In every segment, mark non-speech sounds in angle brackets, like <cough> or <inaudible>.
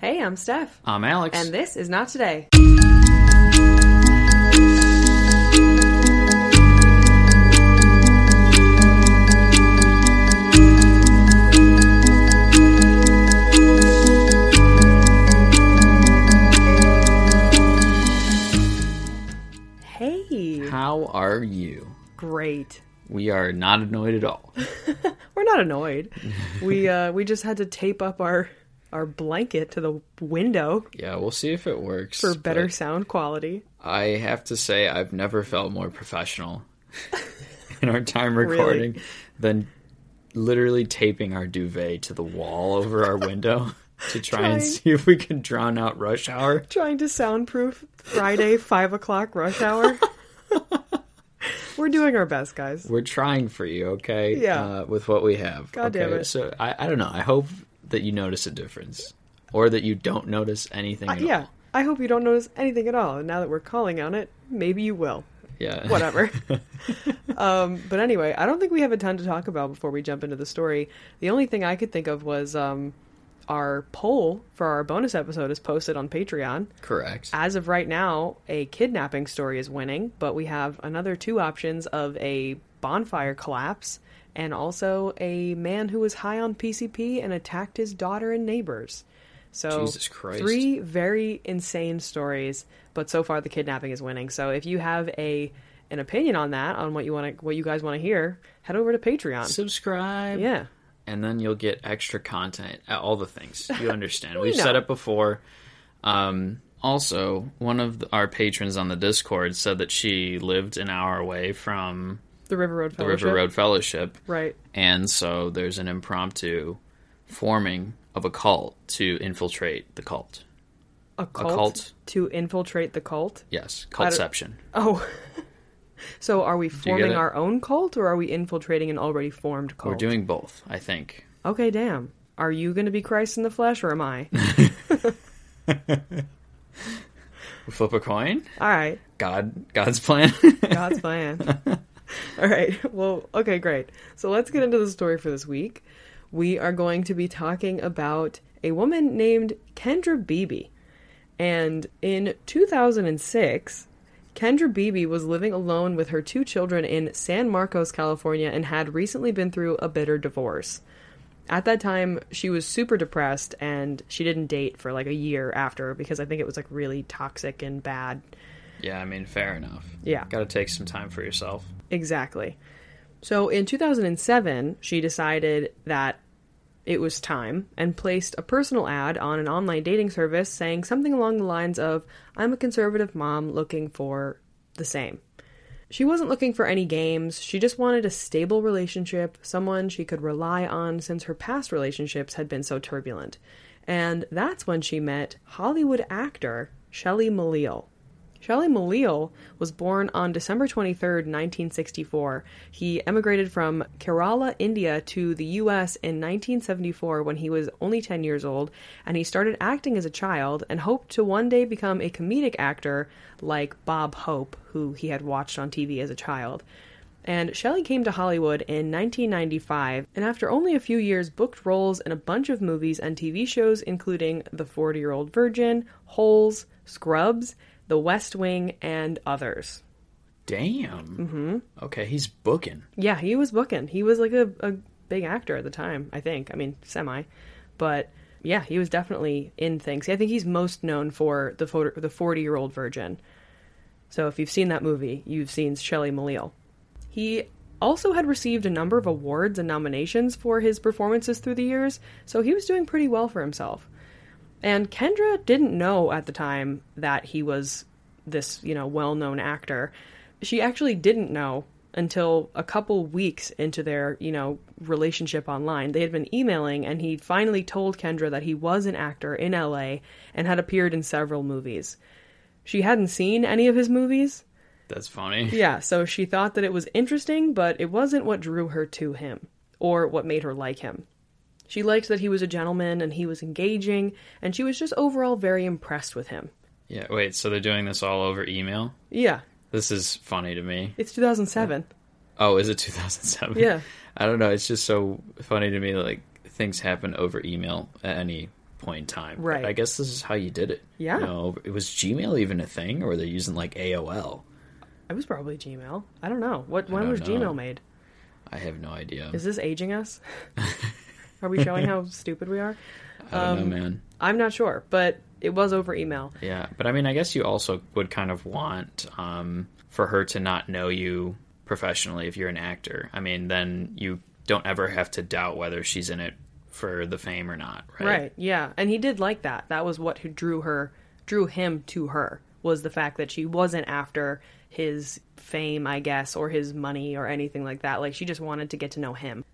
Hey, I'm Steph. I'm Alex. And this is Not Today. Hey, How are you? great. We are not annoyed at all. <laughs> We're not annoyed. <laughs> we uh we just had to tape up our our blanket to the window Yeah, we'll see if it works. for better sound quality. I have to say, I've never felt more professional <laughs> in our time Really? recording than literally taping our duvet to the wall over our window <laughs> to try and see if we can drown out rush hour. Trying to soundproof Friday five o'clock rush hour. <laughs> We're doing our best, guys. We're trying for you, okay? Yeah. Uh, with what we have. God okay? damn it. So I, I don't know. I hope that you notice a difference, or that you don't notice anything. Uh, yeah, all. I hope you don't notice anything at all. And now that we're calling on it, maybe you will. Yeah. <laughs> Whatever. <laughs> um, but anyway, I don't think we have a ton to talk about before we jump into the story. The only thing I could think of was um, our poll for our bonus episode is posted on Patreon. Correct. As of right now, a kidnapping story is winning, but we have another two options of a bonfire collapse and also a man who was high on PCP and attacked his daughter and neighbors. So Jesus Christ. three very insane stories, but so far the kidnapping is winning. So if you have a an opinion on that, on what you want to what you guys want to hear, head over to Patreon. Subscribe. yeah. and then you'll get extra content, uh, all the things. You <laughs> understand. We've said it before. Um, also, one of the, our patrons on the Discord said that she lived an hour away from The River Road the Fellowship. River Road Fellowship, Right. and so there's an impromptu forming of a cult to infiltrate the cult. A cult, cult. to infiltrate the cult. Yes, cultception. Oh. <laughs> so are we forming our own cult or are we infiltrating an already formed cult? We're doing both, I think. Okay, damn. Are you going to be Christ in the flesh or am I? We <laughs> <laughs> flip a coin. All right. God, God's plan. God's plan. <laughs> All right. Well, okay, great. So let's get into the story for this week. We are going to be talking about a woman named Kendra Beebe. And in 2006, Kendra Beebe was living alone with her two children in San Marcos, California, and had recently been through a bitter divorce. At that time, she was super depressed and she didn't date for like a year after because I think it was like really toxic and bad. yeah, I mean, fair enough. Yeah. Got to take some time for yourself. Exactly. So in 2007, she decided that it was time and placed a personal ad on an online dating service saying something along the lines of, I'm a conservative mom looking for the same. She wasn't looking for any games, she just wanted a stable relationship, someone she could rely on since her past relationships had been so turbulent. And that's when she met Hollywood actor Shelley Malil. Shelley Malil was born on December 23rd, 1964. He emigrated from Kerala, India to the US in 1974 when he was only 10 years old, and he started acting as a child and hoped to one day become a comedic actor like Bob Hope, who he had watched on TV as a child. And Shelley came to Hollywood in 1995, and after only a few years, booked roles in a bunch of movies and TV shows, including The 40 Year Old Virgin, Holes, Scrubs, The West Wing, and others. Damn. Mm-hmm. Okay, he's booking. Yeah, he was booking. He was like a, a big actor at the time, I think. I mean, semi. But yeah, he was definitely in things. I think he's most known for the photo, the 40 year old virgin. So if you've seen that movie, you've seen Shelley Malil. He also had received a number of awards and nominations for his performances through the years, so he was doing pretty well for himself. And Kendra didn't know at the time that he was this, you know, well known actor. She actually didn't know until a couple weeks into their, you know, relationship online. They had been emailing, and he finally told Kendra that he was an actor in LA and had appeared in several movies. She hadn't seen any of his movies. That's funny. <laughs> Yeah, so she thought that it was interesting, but it wasn't what drew her to him or what made her like him. She liked that he was a gentleman and he was engaging, and she was just overall very impressed with him. Yeah, wait, so they're doing this all over email? Yeah, This is funny to me. it's 2007. Oh, is it 2007? Yeah. I don't know. It's just so funny to me. Like things happen over email at any point in time. But Right. I guess this is how you did it. Yeah. You know, it was Gmail even a thing, or were they using like AOL? It was probably Gmail. I don't know. What when was know. Gmail made? I have no idea. Is this aging us? <laughs> Are we showing how <laughs> stupid we are? I don't um, know, man. I'm not sure, but it was over email. Yeah, but I mean, I guess you also would kind of want um, for her to not know you professionally if you're an actor. I mean, then you don't ever have to doubt whether she's in it for the fame or not, right? Right. Yeah. And he did like that. That was what drew her drew him to her was the fact that she wasn't after his fame, I guess, or his money or anything like that. Like she just wanted to get to know him.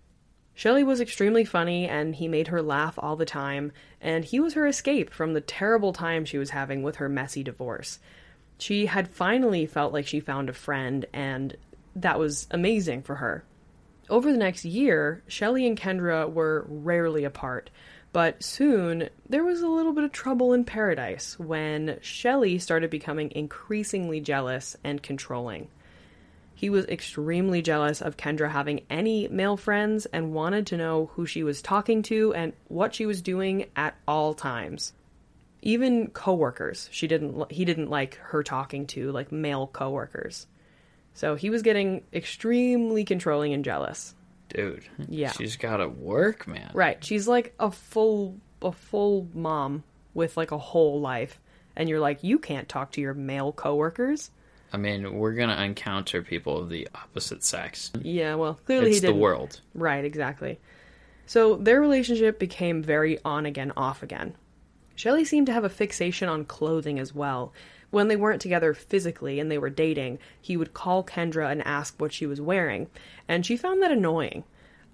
Shelley was extremely funny and he made her laugh all the time, and he was her escape from the terrible time she was having with her messy divorce. She had finally felt like she found a friend, and that was amazing for her. Over the next year, Shelley and Kendra were rarely apart, but soon there was a little bit of trouble in paradise when Shelley started becoming increasingly jealous and controlling. He was extremely jealous of Kendra having any male friends and wanted to know who she was talking to and what she was doing at all times. Even coworkers, she didn't he didn't like her talking to like male coworkers. So he was getting extremely controlling and jealous. Dude. Yeah. She's got to work, man. Right. She's like a full a full mom with like a whole life. And you're like, you can't talk to your male coworkers. I mean, we're going to encounter people of the opposite sex. Yeah, well, clearly It's he the didn't. world. Right, exactly. So their relationship became very on again, off again. Shelley seemed to have a fixation on clothing as well. When they weren't together physically and they were dating, he would call Kendra and ask what she was wearing, and she found that annoying.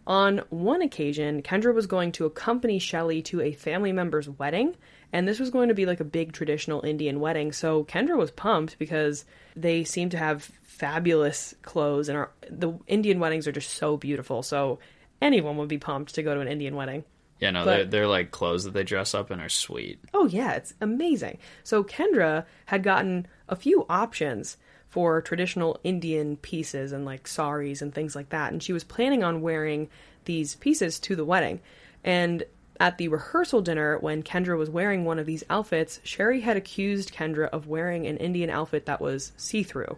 On one occasion, Kendra was going to accompany Shelley to a family member's wedding, and this was going to be like a big traditional Indian wedding. So Kendra was pumped because they seem to have fabulous clothes, and are, the Indian weddings are just so beautiful. So anyone would be pumped to go to an Indian wedding. Yeah, no, But- they're, they're like clothes that they dress up in are sweet. Oh yeah, it's amazing. So Kendra had gotten a few options for traditional Indian pieces and like saris and things like that, and she was planning on wearing these pieces to the wedding. And at the rehearsal dinner, when Kendra was wearing one of these outfits, Shelley had accused Kendra of wearing an Indian outfit that was see through.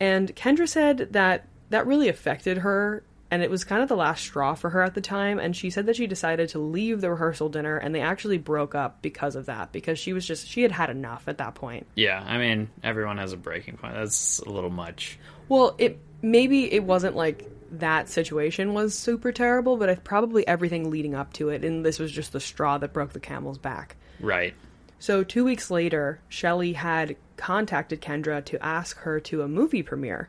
And Kendra said that that really affected her, and it was kind of the last straw for her at the time. And she said that she decided to leave the rehearsal dinner, and they actually broke up because of that, because she was just, she had had enough at that point. Yeah, I mean, everyone has a breaking point. That's a little much. Well, it maybe it wasn't like that situation was super terrible, but I, probably everything leading up to it, and this was just the straw that broke the camel's back. Right. So, two weeks later, Shelley had contacted Kendra to ask her to a movie premiere.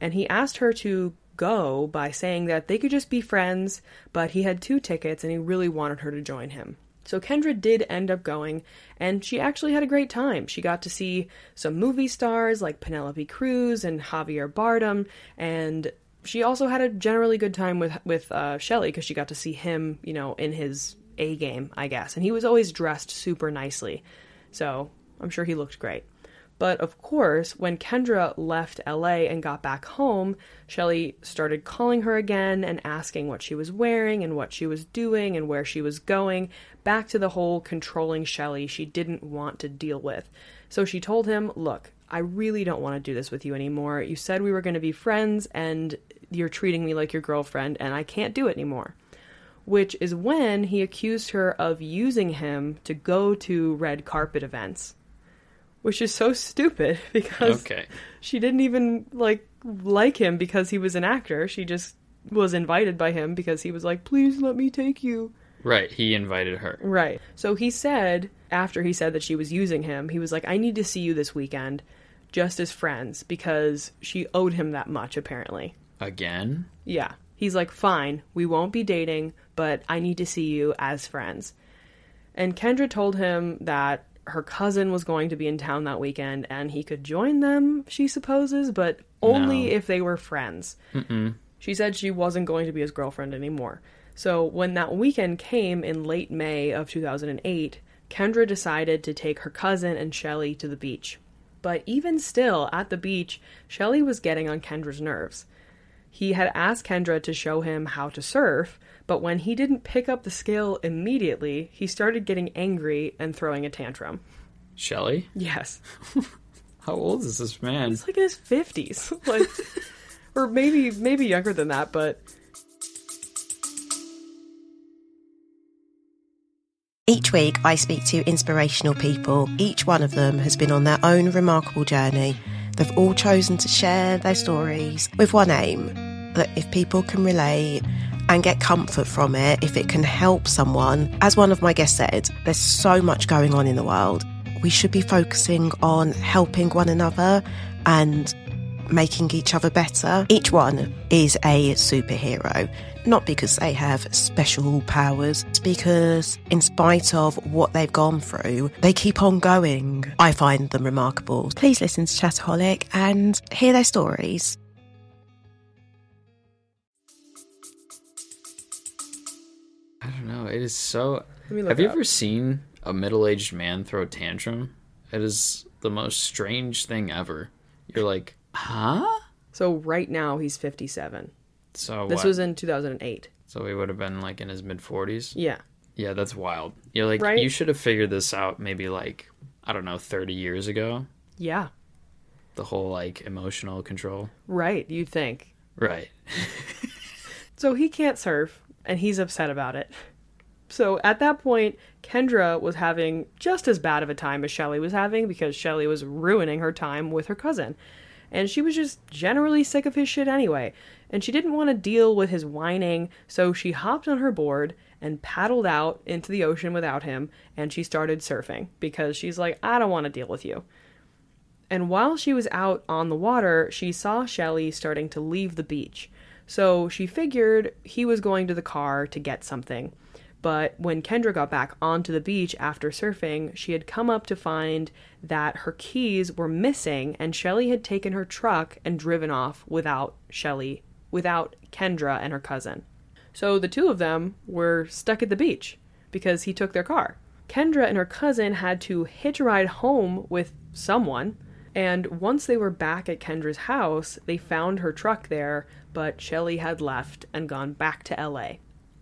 And he asked her to go by saying that they could just be friends, but he had two tickets and he really wanted her to join him. So, Kendra did end up going, and she actually had a great time. She got to see some movie stars like Penelope Cruz and Javier Bardem, and she also had a generally good time with with uh, Shelley because she got to see him, you know, in his A game, I guess. And he was always dressed super nicely, so I'm sure he looked great. But of course, when Kendra left LA and got back home, Shelley started calling her again and asking what she was wearing and what she was doing and where she was going, back to the whole controlling Shelley she didn't want to deal with. So she told him, Look, I really don't want to do this with you anymore. You said we were going to be friends, and you're treating me like your girlfriend, and I can't do it anymore. Which is when he accused her of using him to go to red carpet events. Which is so stupid <laughs> because Okay. she didn't even like like him because he was an actor. She just was invited by him because he was like, "Please let me take you." Right. He invited her. Right. So he said, after he said that she was using him, he was like, I need to see you this weekend just as friends because she owed him that much, apparently. Again? Yeah. He's like, fine, we won't be dating, but I need to see you as friends. And Kendra told him that her cousin was going to be in town that weekend and he could join them, she supposes, but only No. if they were friends. Mm-mm. She said she wasn't going to be his girlfriend anymore. So when that weekend came in late May of 2008, Kendra decided to take her cousin and Shelley to the beach. But even still, at the beach, Shelley was getting on Kendra's nerves. He had asked Kendra to show him how to surf, but when he didn't pick up the skill immediately, he started getting angry and throwing a tantrum. Shelley? Yes. <laughs> How old is this man? He's like in his 50s. <laughs> Like or maybe maybe younger than that, but Each week, I speak to inspirational people. Each one of them has been on their own remarkable journey. They've all chosen to share their stories with one aim that if people can relate and get comfort from it, if it can help someone, as one of my guests said, there's so much going on in the world. We should be focusing on helping one another and making each other better. Each one is a superhero, not because they have special powers, it's because in spite of what they've gone through, they keep on going. I find them remarkable. Please listen to ChatAholic and hear their stories. Don't know. It is so. Let me look Have you up. ever seen a middle-aged man throw a tantrum? It is the most strange thing ever. You're like, huh? so right now he's 57. So This what? was in 2008. so he would have been like in his mid 40s. Yeah. Yeah, that's wild. You're like, Right? you should have figured this out maybe like I don't know, 30 years ago. Yeah. The whole like emotional control. Right, you'd think. Right. <laughs> So he can't surf, and he's upset about it. So at that point, Kendra was having just as bad of a time as Shelley was having because Shelley was ruining her time with her cousin. And she was just generally sick of his shit anyway. And she didn't want to deal with his whining, so she hopped on her board and paddled out into the ocean without him, and she started surfing because she's like, I don't want to deal with you. And while she was out on the water, she saw Shelley starting to leave the beach. So she figured he was going to the car to get something. But when Kendra got back onto the beach after surfing, she had come up to find that her keys were missing and Shelley had taken her truck and driven off without Shelley, without Kendra and her cousin. So the two of them were stuck at the beach because he took their car. Kendra and her cousin had to hitch a ride home with someone, and once they were back at Kendra's house, they found her truck there, but Shelley had left and gone back to LA.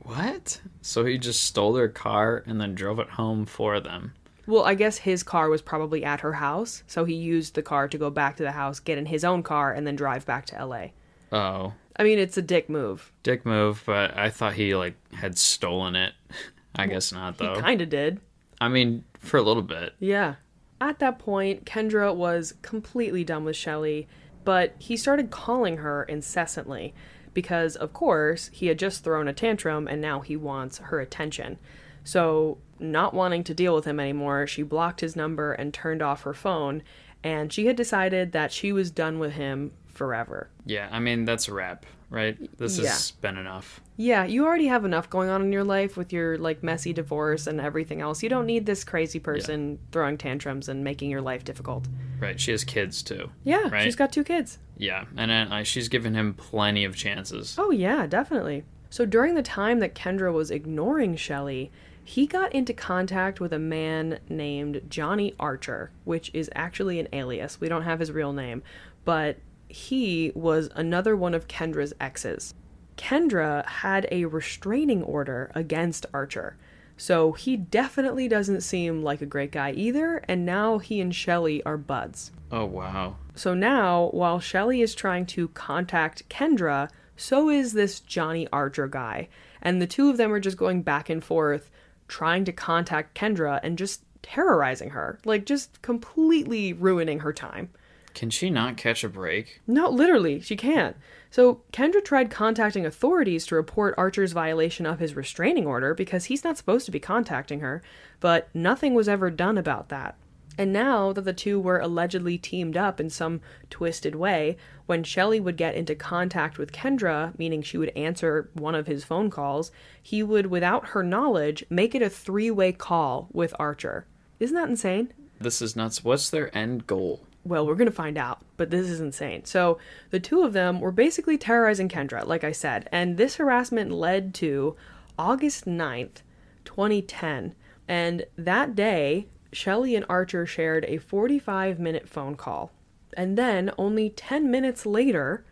What? So he just stole their car and then drove it home for them. Well, I guess his car was probably at her house, so he used the car to go back to the house, get in his own car, and then drive back to LA. Oh, I mean, it's a dick move. dick move, but I thought he like had stolen it. <laughs> I guess not though. He kind of did. I mean, for a little bit. Yeah. At that point, Kendra was completely done with Shelley, but he started calling her incessantly because, of course, he had just thrown a tantrum and now he wants her attention. So, not wanting to deal with him anymore, she blocked his number and turned off her phone, and she had decided that she was done with him forever. Yeah, I mean that's a wrap, right? This Yeah. has been enough. Yeah, you already have enough going on in your life with your like messy divorce and everything else. You don't need this crazy person throwing tantrums and making your life difficult. Right? She has kids too. Yeah, Right. she's got two kids. Yeah, and uh, she's given him plenty of chances. Oh, yeah, definitely. So during the time that Kendra was ignoring Shelley, he got into contact with a man named Johnny Archer, which is actually an alias. We don't have his real name, but he was another one of Kendra's exes. Kendra had a restraining order against Archer. So he definitely doesn't seem like a great guy either, and now he and Shelley are buds. Oh wow. So now, while Shelley is trying to contact Kendra, so is this Johnny Archer guy. And the two of them are just going back and forth, trying to contact Kendra and just terrorizing her. Like, just completely ruining her time. Can she not catch a break? No, literally, she can't. So Kendra tried contacting authorities to report Archer's violation of his restraining order because he's not supposed to be contacting her, but nothing was ever done about that. And now that the two were allegedly teamed up in some twisted way, when Shelley would get into contact with Kendra, meaning she would answer one of his phone calls, he would, without her knowledge, make it a three way call with Archer. Isn't that insane? This is nuts. What's their end goal? Well, we're going to find out, but this is insane. So, the two of them were basically terrorizing Kendra, like I said, and this harassment led to August 9th, 2010. And that day, Shelley and Archer shared a 45 minute phone call. And then, only 10 minutes later,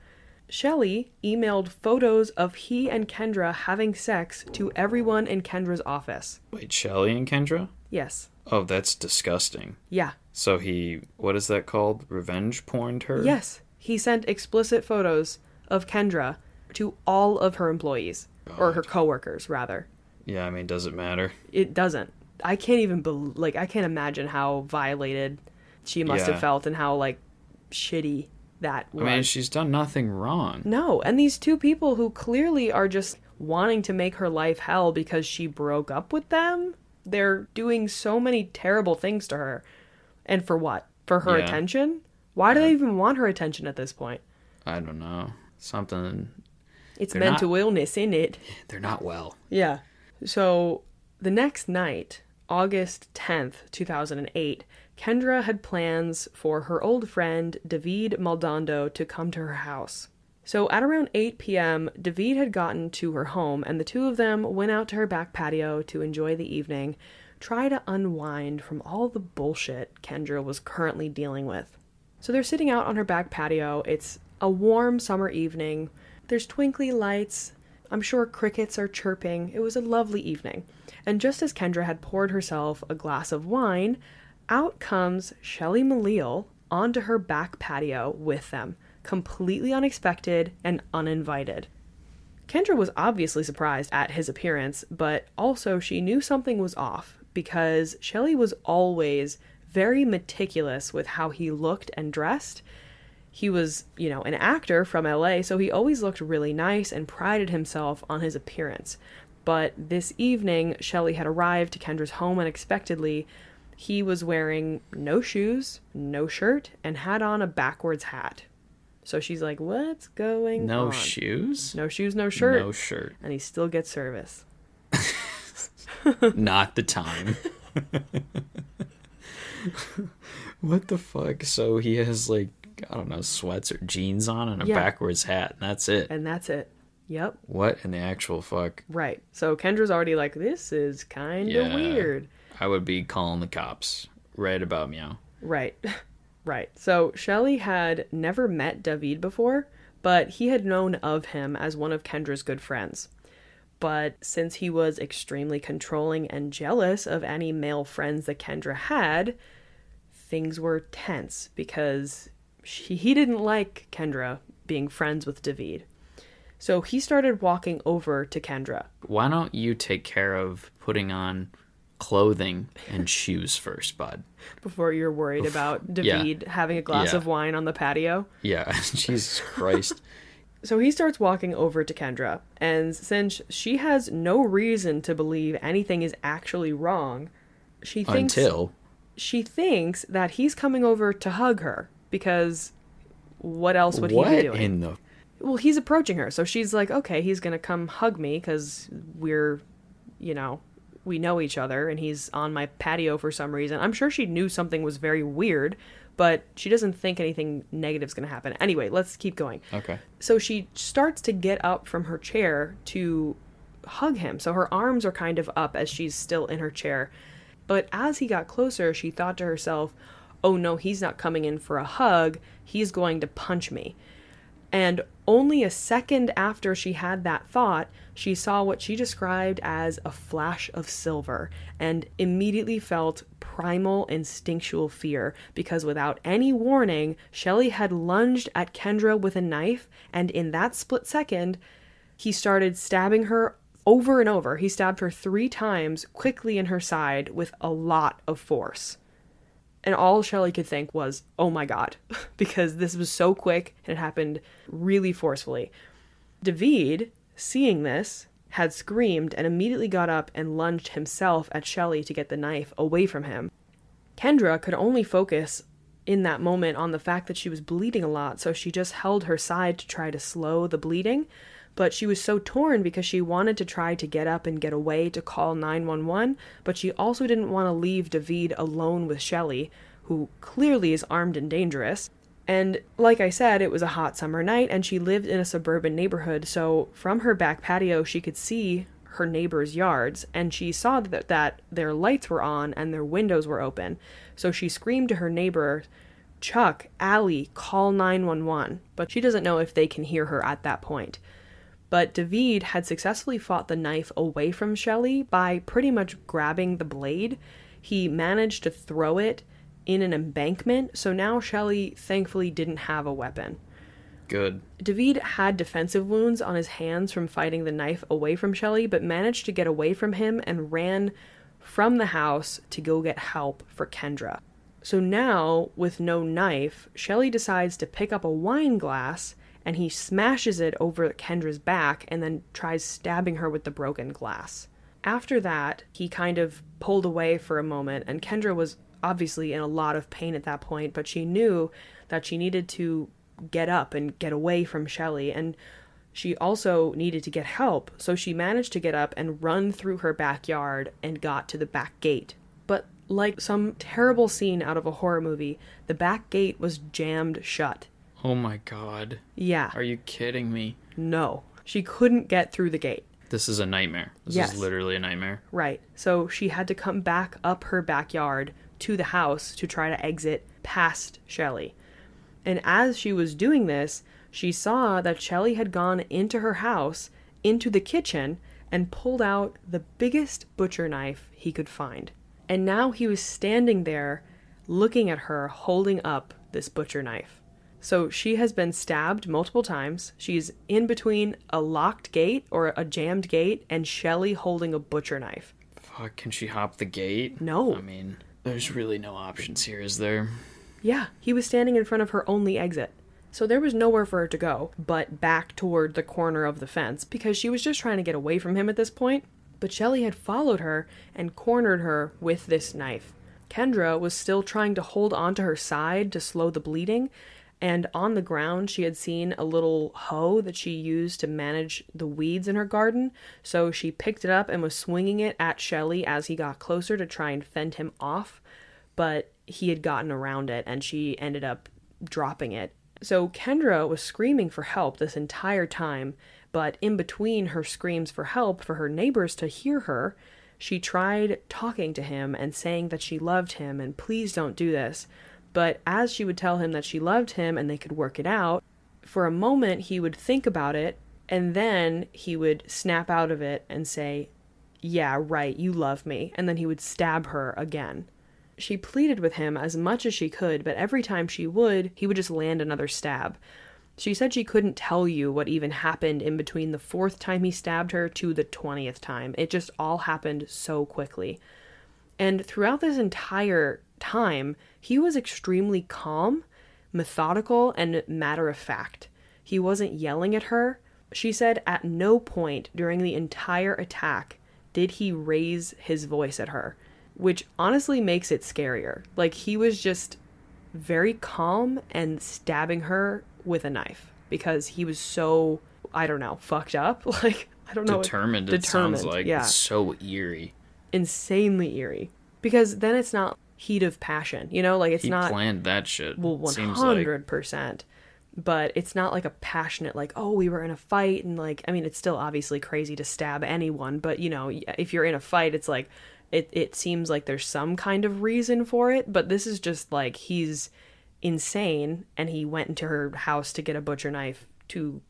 Shelley emailed photos of he and Kendra having sex to everyone in Kendra's office. Wait, Shelley and Kendra? Yes. Oh, that's disgusting. Yeah. So he, what is that called? Revenge porned her? Yes. He sent explicit photos of Kendra to all of her employees, or her coworkers, rather. Yeah, I mean, does it matter? It doesn't. I can't even bel like I can't imagine how violated she must Yeah. have felt and how like shitty that was. I mean, she's done nothing wrong. No, and these two people who clearly are just wanting to make her life hell because she broke up with them, they're doing so many terrible things to her. And for what? For her Yeah. attention? Why do they even want her attention at this point? I don't know. Something. It's mental illness, isn't it? <laughs> They're not well. Yeah. So the next night, August 10th, 2008, Kendra had plans for her old friend David Maldonado to come to her house. So at around 8 p.m., David had gotten to her home, and the two of them went out to her back patio to enjoy the evening, try to unwind from all the bullshit Kendra was currently dealing with. So they're sitting out on her back patio. It's a warm summer evening. There's twinkly lights. I'm sure crickets are chirping. It was a lovely evening. And just as Kendra had poured herself a glass of wine, out comes Shelley Malil onto her back patio with them, completely unexpected and uninvited. Kendra was obviously surprised at his appearance, but also she knew something was off because Shelley was always very meticulous with how he looked and dressed. He was, you know, an actor from LA, so he always looked really nice and prided himself on his appearance. But this evening, Shelley had arrived to Kendra's home unexpectedly. He was wearing no shoes, no shirt, and had on a backwards hat. So she's like, What's going No on? No shoes? No shoes, no shirt. No shirt. And he still gets service. <laughs> not the time. <laughs> what the fuck? So he has like I don't know sweats or jeans on and a Yeah. backwards hat, and that's it. And that's it. Yep. What in the actual fuck? Right. So Kendra's already like, This is kind of Yeah. weird. I would be calling the cops right about meow. Right. <laughs> right. So Shelley had never met David before, but he had known of him as one of Kendra's good friends. But since he was extremely controlling and jealous of any male friends that Kendra had, things were tense because she, he didn't like Kendra being friends with David. So he started walking over to Kendra. Why don't you take care of putting on clothing and <laughs> shoes first, bud? before you're worried about yeah. David having a glass Yeah. of wine on the patio. Yeah, <laughs> Jesus Christ. <laughs> So he starts walking over to Kendra, and since she has no reason to believe anything is actually wrong, she thinks Until she thinks that he's coming over to hug her because what else would what he be doing? in the well, he's approaching her, so she's like, okay, he's gonna come hug me because we're, you know, we know each other, and he's on my patio for some reason. I'm sure she knew something was very weird, but she doesn't think anything negative's gonna happen. Anyway, let's keep going. Okay. So she starts to get up from her chair to hug him. So her arms are kind of up as she's still in her chair. But as he got closer, she thought to herself, oh no, he's not coming in for a hug. He's going to punch me. And only a second after she had that thought, she saw what she described as a flash of silver and immediately felt primal instinctual fear because without any warning, Shelley had lunged at Kendra with a knife, and in that split second, he started stabbing her over and over. He stabbed her three times quickly in her side with a lot of force. And all Shelley could think was, oh my god, <laughs> because this was so quick and it happened really forcefully. David, seeing this, had screamed and immediately got up and lunged himself at Shelley to get the knife away from him. Kendra could only focus in that moment on the fact that she was bleeding a lot, so she just held her side to try to slow the bleeding. But she was so torn because she wanted to try to get up and get away to call 911, but she also didn't want to leave David alone with Shelley, who clearly is armed and dangerous. And like I said, it was a hot summer night, and she lived in a suburban neighborhood, so from her back patio, she could see her neighbors' yards, and she saw that, that their lights were on and their windows were open. So she screamed to her neighbor Chuck, Allie, call 911, but she doesn't know if they can hear her at that point. But David had successfully fought the knife away from Shelley by pretty much grabbing the blade. He managed to throw it in an embankment, so now Shelley thankfully didn't have a weapon. Good. David had defensive wounds on his hands from fighting the knife away from Shelley, but managed to get away from him and ran from the house to go get help for Kendra. So now, with no knife, Shelley decides to pick up a wine glass and he smashes it over Kendra's back and then tries stabbing her with the broken glass. After that, he kind of pulled away for a moment, and Kendra was obviously in a lot of pain at that point, but she knew that she needed to get up and get away from Shelley, and she also needed to get help, so she managed to get up and run through her backyard and got to the back gate. But like some terrible scene out of a horror movie, the back gate was jammed shut. Oh my god. Yeah. Are you kidding me? No. She couldn't get through the gate. This is a nightmare. This Yes. is literally a nightmare. Right. So she had to come back up her backyard to the house to try to exit past Shelley. And as she was doing this, she saw that Shelley had gone into her house, into the kitchen, and pulled out the biggest butcher knife he could find. And now he was standing there looking at her holding up this butcher knife. So she has been stabbed multiple times. She's in between a locked gate or a jammed gate and Shelley holding a butcher knife. Fuck, can she hop the gate? No. I mean, there's really no options here, is there? Yeah, he was standing in front of her only exit. So there was nowhere for her to go but back toward the corner of the fence because she was just trying to get away from him at this point. But Shelley had followed her and cornered her with this knife. Kendra was still trying to hold onto her side to slow the bleeding, and on the ground she had seen a little hoe that she used to manage the weeds in her garden. So she picked it up and was swinging it at Shelley as he got closer to try and fend him off but he had gotten around it and she ended up dropping it. So Kendra was screaming for help this entire time, but in between her screams for help for her neighbors to hear her, she tried talking to him and saying that she loved him and please don't do this. But as she would tell him that she loved him and they could work it out, for a moment he would think about it and then he would snap out of it and say, Yeah, right, you love me. And then he would stab her again. She pleaded with him as much as she could, but every time she would, he would just land another stab. She said she couldn't tell you what even happened in between the fourth time he stabbed her to the 20th time. It just all happened so quickly. And throughout this entire time, he was extremely calm, methodical, and matter of fact. He wasn't yelling at her. She said at no point during the entire attack did he raise his voice at her, which honestly makes it scarier. Like he was just very calm and stabbing her with a knife because he was so, I don't know, fucked up. <laughs> Like, I don't know. what- Determined, it sounds like. Yeah It's so eerie. insanely eerie because then it's not heat of passion you know like it's He not planned that shit. well seems like. 100% but it's not like a passionate like oh we were in a fight and like i mean it's still obviously crazy to stab anyone but you know if you're in a fight it's like it, it seems like there's some kind of reason for it but this is just like he's insane and he went into her house to get a butcher knife to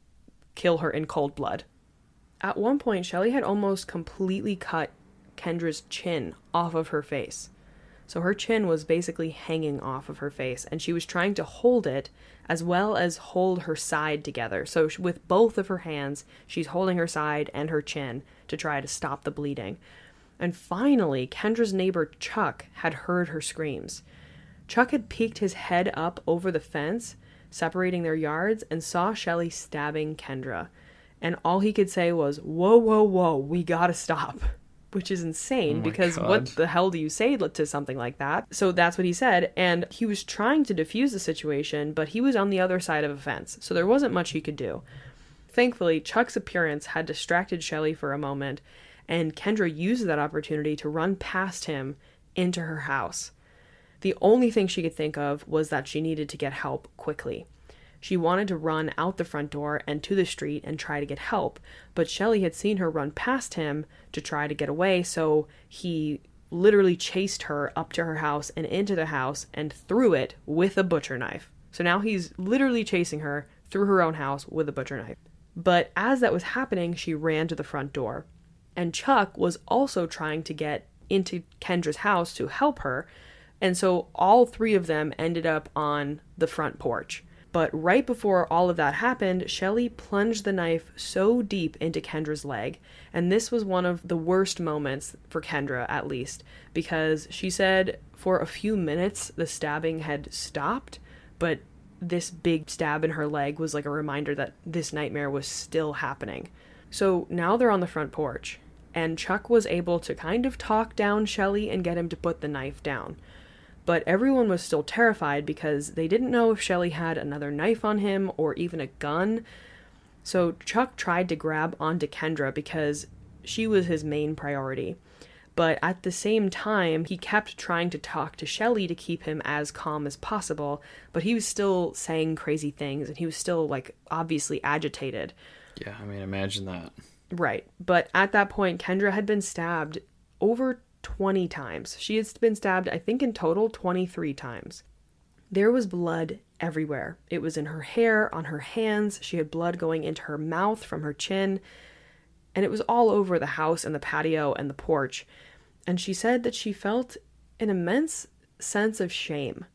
kill her in cold blood at one point, Shelley had almost completely cut Kendra's chin off of her face. So her chin was basically hanging off of her face, and she was trying to hold it as well as hold her side together. So, with both of her hands, she's holding her side and her chin to try to stop the bleeding. And finally, Kendra's neighbor Chuck had heard her screams. Chuck had peeked his head up over the fence, separating their yards, and saw Shelley stabbing Kendra. And all he could say was, Whoa, whoa, whoa, we gotta stop. Which is insane Oh because God. what the hell do you say to something like that? So that's what he said. And he was trying to defuse the situation, but he was on the other side of a fence. So there wasn't much he could do. Thankfully, Chuck's appearance had distracted Shelley for a moment, and Kendra used that opportunity to run past him into her house. The only thing she could think of was that she needed to get help quickly. She wanted to run out the front door and to the street and try to get help, but Shelley had seen her run past him to try to get away, so he literally chased her up to her house and into the house and threw it with a butcher knife. So now he's literally chasing her through her own house with a butcher knife. But as that was happening, she ran to the front door. And Chuck was also trying to get into Kendra's house to help her. And so all three of them ended up on the front porch. But right before all of that happened, Shelley plunged the knife so deep into Kendra's leg. And this was one of the worst moments for Kendra, at least, because she said for a few minutes the stabbing had stopped, but this big stab in her leg was like a reminder that this nightmare was still happening. So now they're on the front porch, and Chuck was able to kind of talk down Shelley and get him to put the knife down. But everyone was still terrified because they didn't know if Shelley had another knife on him or even a gun. So Chuck tried to grab onto Kendra because she was his main priority. But at the same time, he kept trying to talk to Shelley to keep him as calm as possible, but he was still saying crazy things and he was still like obviously agitated. Yeah, I mean, imagine that. Right. But at that point, Kendra had been stabbed over 20 times. She had been stabbed, I think, in total 23 times. There was blood everywhere. It was in her hair, on her hands. She had blood going into her mouth from her chin. And it was all over the house and the patio and the porch. And she said that she felt an immense sense of shame,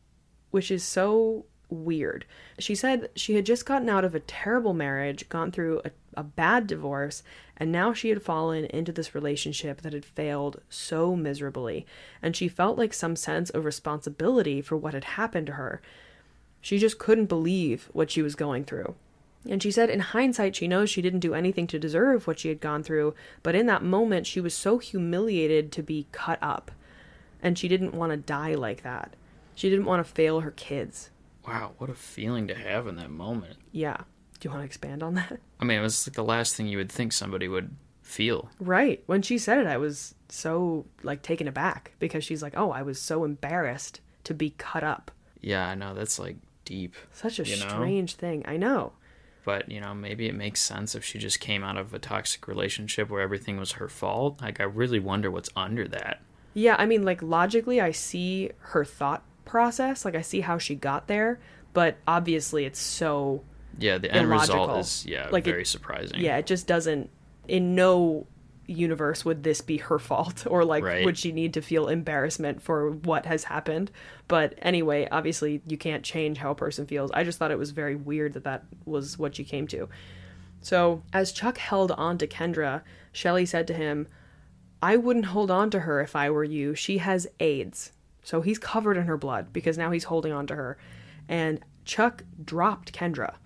which is so weird. She said she had just gotten out of a terrible marriage, gone through a, a bad divorce, and now she had fallen into this relationship that had failed so miserably, and she felt like some sense of responsibility for what had happened to her. She just couldn't believe what she was going through. And she said, in hindsight, she knows she didn't do anything to deserve what she had gone through, but in that moment, she was so humiliated to be cut up. And she didn't want to die like that. She didn't want to fail her kids. Wow, what a feeling to have in that moment. Yeah. Do you want to expand on that? I mean, it was like the last thing you would think somebody would feel. Right. When she said it, I was so like taken aback because she's like, "Oh, I was so embarrassed to be cut up." Yeah, I know that's like deep. Such a you know? strange thing. I know. But, you know, maybe it makes sense if she just came out of a toxic relationship where everything was her fault. Like I really wonder what's under that. Yeah, I mean, like logically, I see her thought process. Like I see how she got there, but obviously, it's so Yeah, the end result Illogical. is yeah, Like it- very surprising. yeah. It just doesn't. In no universe would this be her <laughs> fault, or like Right. would she need to feel embarrassment for what has happened? But anyway, obviously, you can't change how a person feels. I just thought it was very weird that that was what she came to. So, as Chuck held on to Kendra, Shelley said to him, I wouldn't hold on to her if I were you. She has AIDS. So he's covered in her blood because now he's holding on to her. And Chuck dropped Kendra.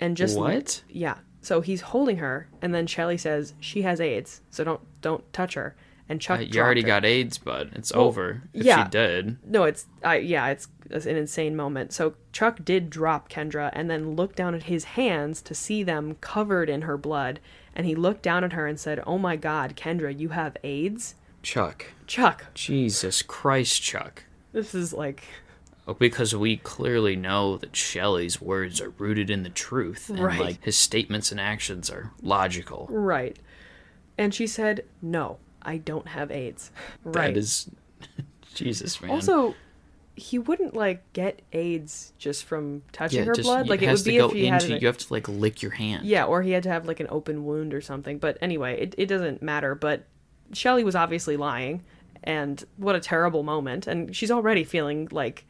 And just What? Yeah. So he's holding her and then Shelley says she has AIDS, so don't don't touch her. And Chuck Uh, you already her. got AIDS, bud. It's over. If yeah. she did. No, it's I yeah, it's, it's an insane moment. So Chuck did drop Kendra and then looked down at his hands to see them covered in her blood, and he looked down at her and said, "Oh my God, Kendra, you have AIDS." Chuck. Chuck, Jesus Christ, Chuck. this is like Because we clearly know that Shelley's words are rooted in the truth, and Right. like his statements and actions are logical. right. And she said, "No, I don't have AIDS." Right. That is, <laughs> Jesus, man. also, he wouldn't like get AIDS just from touching yeah, her just, blood. Like it has would be if he into. had you have to like lick your hand. yeah, or he had to have like an open wound or something. But anyway, it it doesn't matter. But Shelley was obviously lying, and what a terrible moment. And she's already feeling like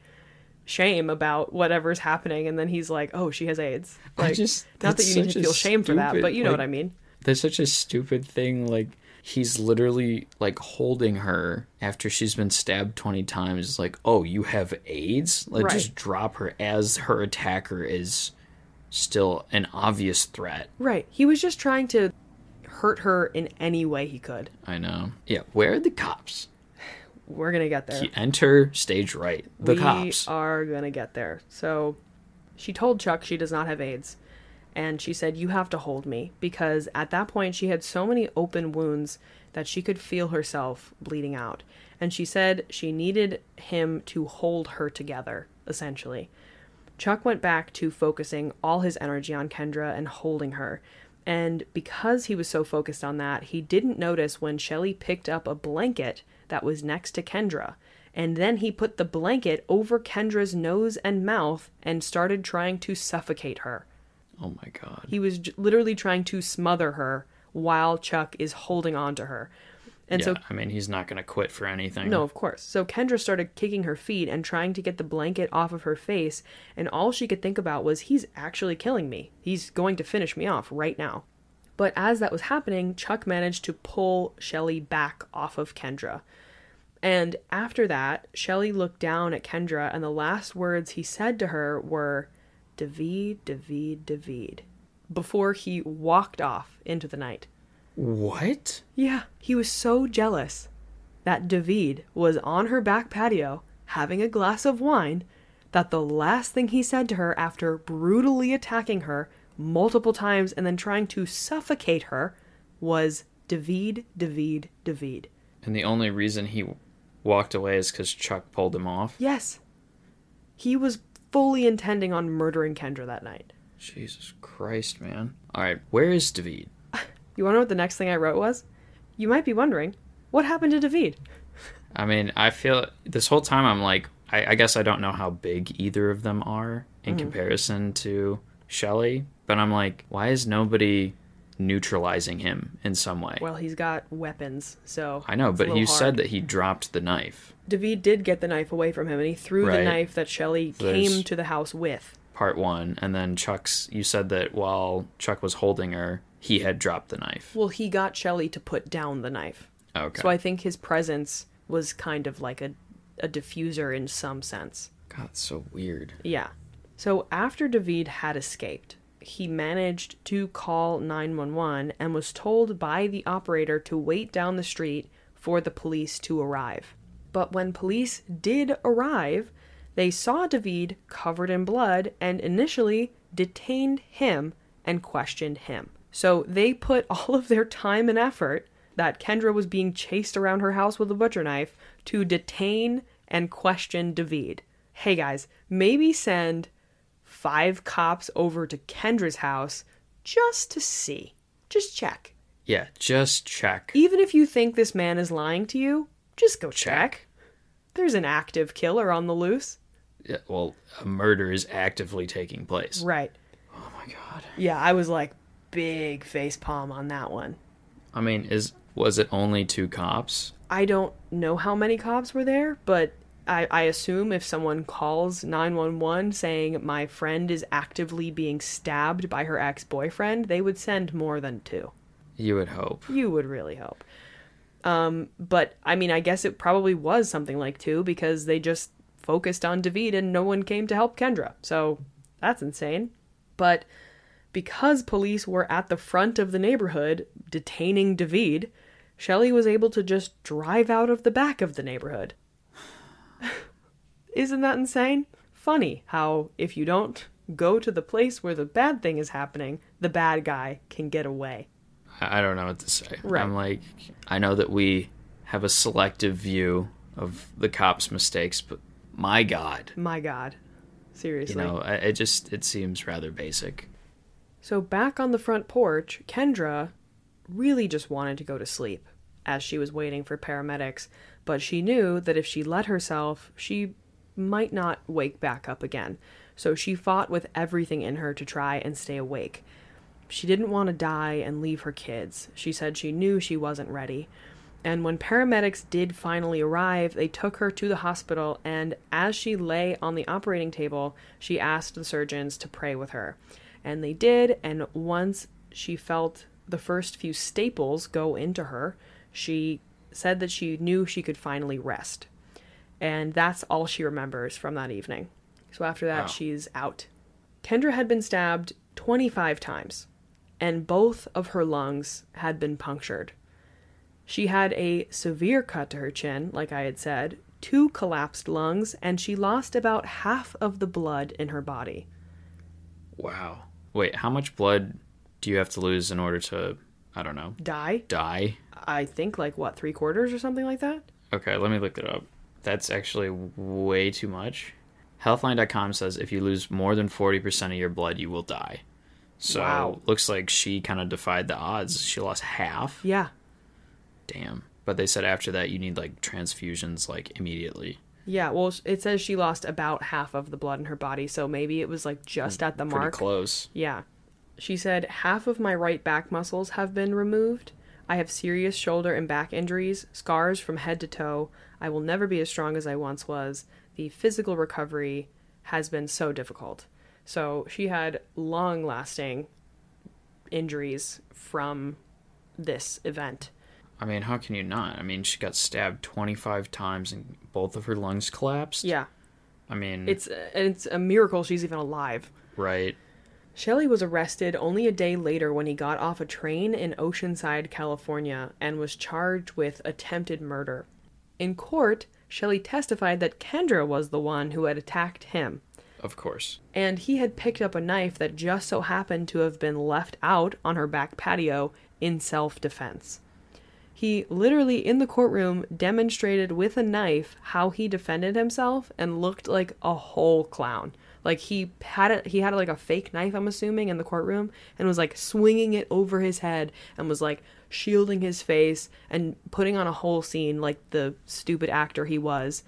shame about whatever's happening. And then he's like, "Oh, she has AIDS." I Like, just- not that you need to feel shame for that, but you know like- what I mean. That's such a stupid thing. Like he's literally like holding her after she's been stabbed twenty times. Like, oh, you have AIDS? Like, Right. just drop her as her attacker is still an obvious threat. Right. He was just trying to hurt her in any way he could. I know. Yeah. Where are the cops? We're gonna get there. Enter stage right. The we cops. are gonna get there. So she told Chuck she does not have AIDS. And she said, You have to hold me. Because at that point, she had so many open wounds that she could feel herself bleeding out. And she said she needed him to hold her together, essentially. Chuck went back to focusing all his energy on Kendra and holding her. And because he was so focused on that, he didn't notice when Shelley picked up a blanket that was next to Kendra. And then he put the blanket over Kendra's nose and mouth and started trying to suffocate her. Oh my god. He was j- literally trying to smother her while Chuck is holding on to her. And yeah, so I mean, he's not going to quit for anything. no, of course. So Kendra started kicking her feet and trying to get the blanket off of her face, and all she could think about was, he's actually killing me. He's going to finish me off right now. But as that was happening, Chuck managed to pull Shelley back off of Kendra. And after that, Shelley looked down at Kendra, and the last words he said to her were, David, David, David, before he walked off into the night. What? Yeah, he was so jealous that David was on her back patio having a glass of wine that the last thing he said to her after brutally attacking her multiple times and then trying to suffocate her was David, David, David. And the only reason he walked away is because Chuck pulled him off. Yes. He was fully intending on murdering Kendra that night. Jesus Christ, man. All right, where is David? <laughs> You want to know what the next thing I wrote was? You might be wondering, what happened to David? I mean, I feel this whole time I'm like, I, I guess I don't know how big either of them are in Mm-hmm. comparison to Shelley, but I'm like, why is nobody neutralizing him in some way? Well, he's got weapons, so. I know, but you little said that he dropped the knife. David did get the knife away from him, and he threw the knife that Shelley So came to the house with. Part one, and then Chuck's. You said that while Chuck was holding her, he had dropped the knife. Well, he got Shelley to put down the knife. Okay. So I think his presence was kind of like a, a diffuser in some sense. God, so weird. Yeah. So after David had escaped, he managed to call 911 and was told by the operator to wait down the street for the police to arrive. But when police did arrive, they saw David covered in blood and initially detained him and questioned him. So they put <laughs> all of their time and effort that Kendra was being chased around her house with a butcher knife to detain and question David. Hey guys, maybe send five cops over to Kendra's house just to see. Just check. Yeah, just check. Even if you think this man is lying to you, just go check. There's an active killer on the loose. Yeah, well, a murder is actively taking place. Right. Oh my god. Yeah, I was like big face palm on that one. I mean, is was it only two cops? I don't know how many cops were there, but I, I assume if someone calls 911 saying my friend is actively being stabbed by her ex boyfriend, they would send more than two. You would hope. You would really hope. Um, but I mean, I guess it probably was something like two because they just focused on David and no one came to help Kendra. So that's insane. But because police were at the front of the neighborhood detaining David, Shelley was able to just drive out of the back of the neighborhood. Isn't that insane? Funny how if you don't go to the place where the bad thing is happening, the bad guy can get away. I don't know what to say. Right. I'm like, I know that we have a selective view of the cops' mistakes, but my God, My God. Seriously. you know, it just it seems rather basic. So back on the front porch, Kendra really just wanted to go to sleep as she was waiting for paramedics, but she knew that if she let herself, she might not wake back up again. So she fought with everything in her to try and stay awake. She didn't want to die and leave her kids. She said she knew she wasn't ready. And when paramedics did finally arrive, they took her to the hospital, and as she lay on the operating table, she asked the surgeons to pray with her. And they did, and once she felt the first few staples go into her, she said that she knew she could finally rest. And that's all she remembers from that evening. So after that, Wow. she's out. Kendra had been stabbed 25 times, and both of her lungs had been punctured. She had a severe cut to her chin, like I had said, two collapsed lungs, and she lost about half of the blood in her body. Wow. Wait, how much blood do you have to lose in order to, I don't know, Die? die? I think like what, three quarters or something like that? Okay, let me look it up. That's actually way too much. Healthline.com says if you lose more than 40% of your blood, you will die. So Wow. looks like she kind of defied the odds. She lost half. Yeah. Damn. But they said after that you need like transfusions like immediately. Yeah, well, it says she lost about half of the blood in her body, so maybe it was like just mm, at the Pretty mark. close. Yeah. She said, half of my right back muscles have been removed. I have serious shoulder and back injuries, scars from head to toe. I will never be as strong as I once was. The physical recovery has been so difficult. So she had long lasting injuries from this event. I mean, how can you not? I mean, she got stabbed 25 times and both of her lungs collapsed. Yeah. I mean, It's it's a miracle she's even alive. right. Shelley was arrested only a day later when he got off a train in Oceanside, California, and was charged with attempted murder. In court, Shelley testified that Kendra was the one who had attacked him, Of course. and he had picked up a knife that just so happened to have been left out on her back patio in self defense. He literally in the courtroom demonstrated with a knife how he defended himself and looked like a whole clown. Like he had it, he had like a fake knife, I'm assuming, in the courtroom, and was like swinging it over his head and was like shielding his face and putting on a whole scene like the stupid actor he was,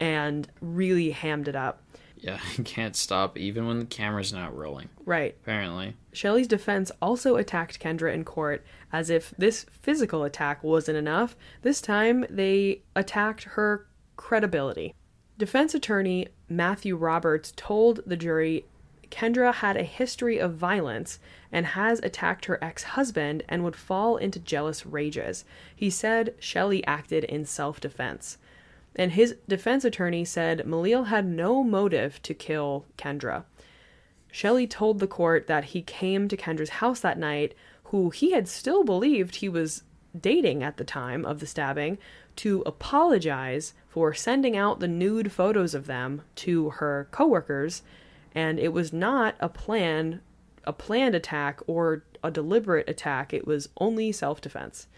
and really hammed it up. Yeah, <laughs> you can't stop even when the camera's not rolling. Right. Apparently. Shelley's defense also attacked Kendra in court as if this physical attack wasn't enough. This time they attacked her credibility. Defense attorney Matthew Roberts told the jury Kendra had a history of violence and has attacked her ex husband and would fall into jealous rages. He said Shelley acted in self defense. And his defense attorney said Malil had no motive to kill Kendra. Shelley told the court that he came to Kendra's house that night, who he had still believed he was dating at the time of the stabbing, to apologize for sending out the nude photos of them to her coworkers, and it was not a plan a planned attack or a deliberate attack, it was only self-defense.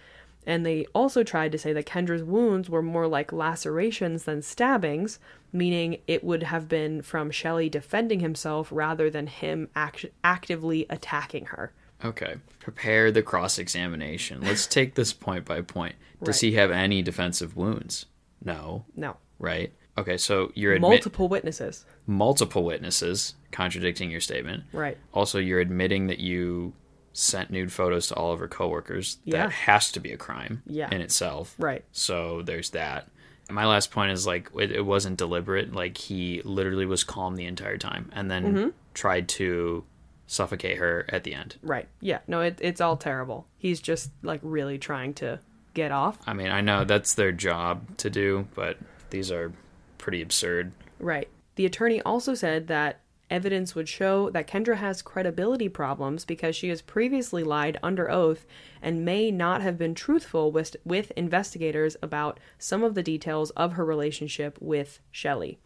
And they also tried to say that Kendra's wounds were more like lacerations than stabbings, meaning it would have been from Shelley defending himself rather than him act- actively attacking her. Okay. Prepare the cross examination. Let's <laughs> take this point by point. Does Right. he have any defensive wounds? No. No. Right? Okay, so you're admit Multiple witnesses. multiple witnesses contradicting your statement. Right. Also, you're admitting that you sent nude photos to all of her coworkers. Yeah. That has to be a crime Yeah. in itself. Right. So there's that. My last point is like it, it wasn't deliberate. Like he literally was calm the entire time, and then Mm-hmm. tried to suffocate her at the end. Right. Yeah. No, it, it's all terrible. He's just like really trying to get off. I mean, I know that's their job to do, but these are pretty absurd. Right. The attorney also said that evidence would show that Kendra has credibility problems because she has previously lied under oath and may not have been truthful with, with investigators about some of the details of her relationship with Shelley.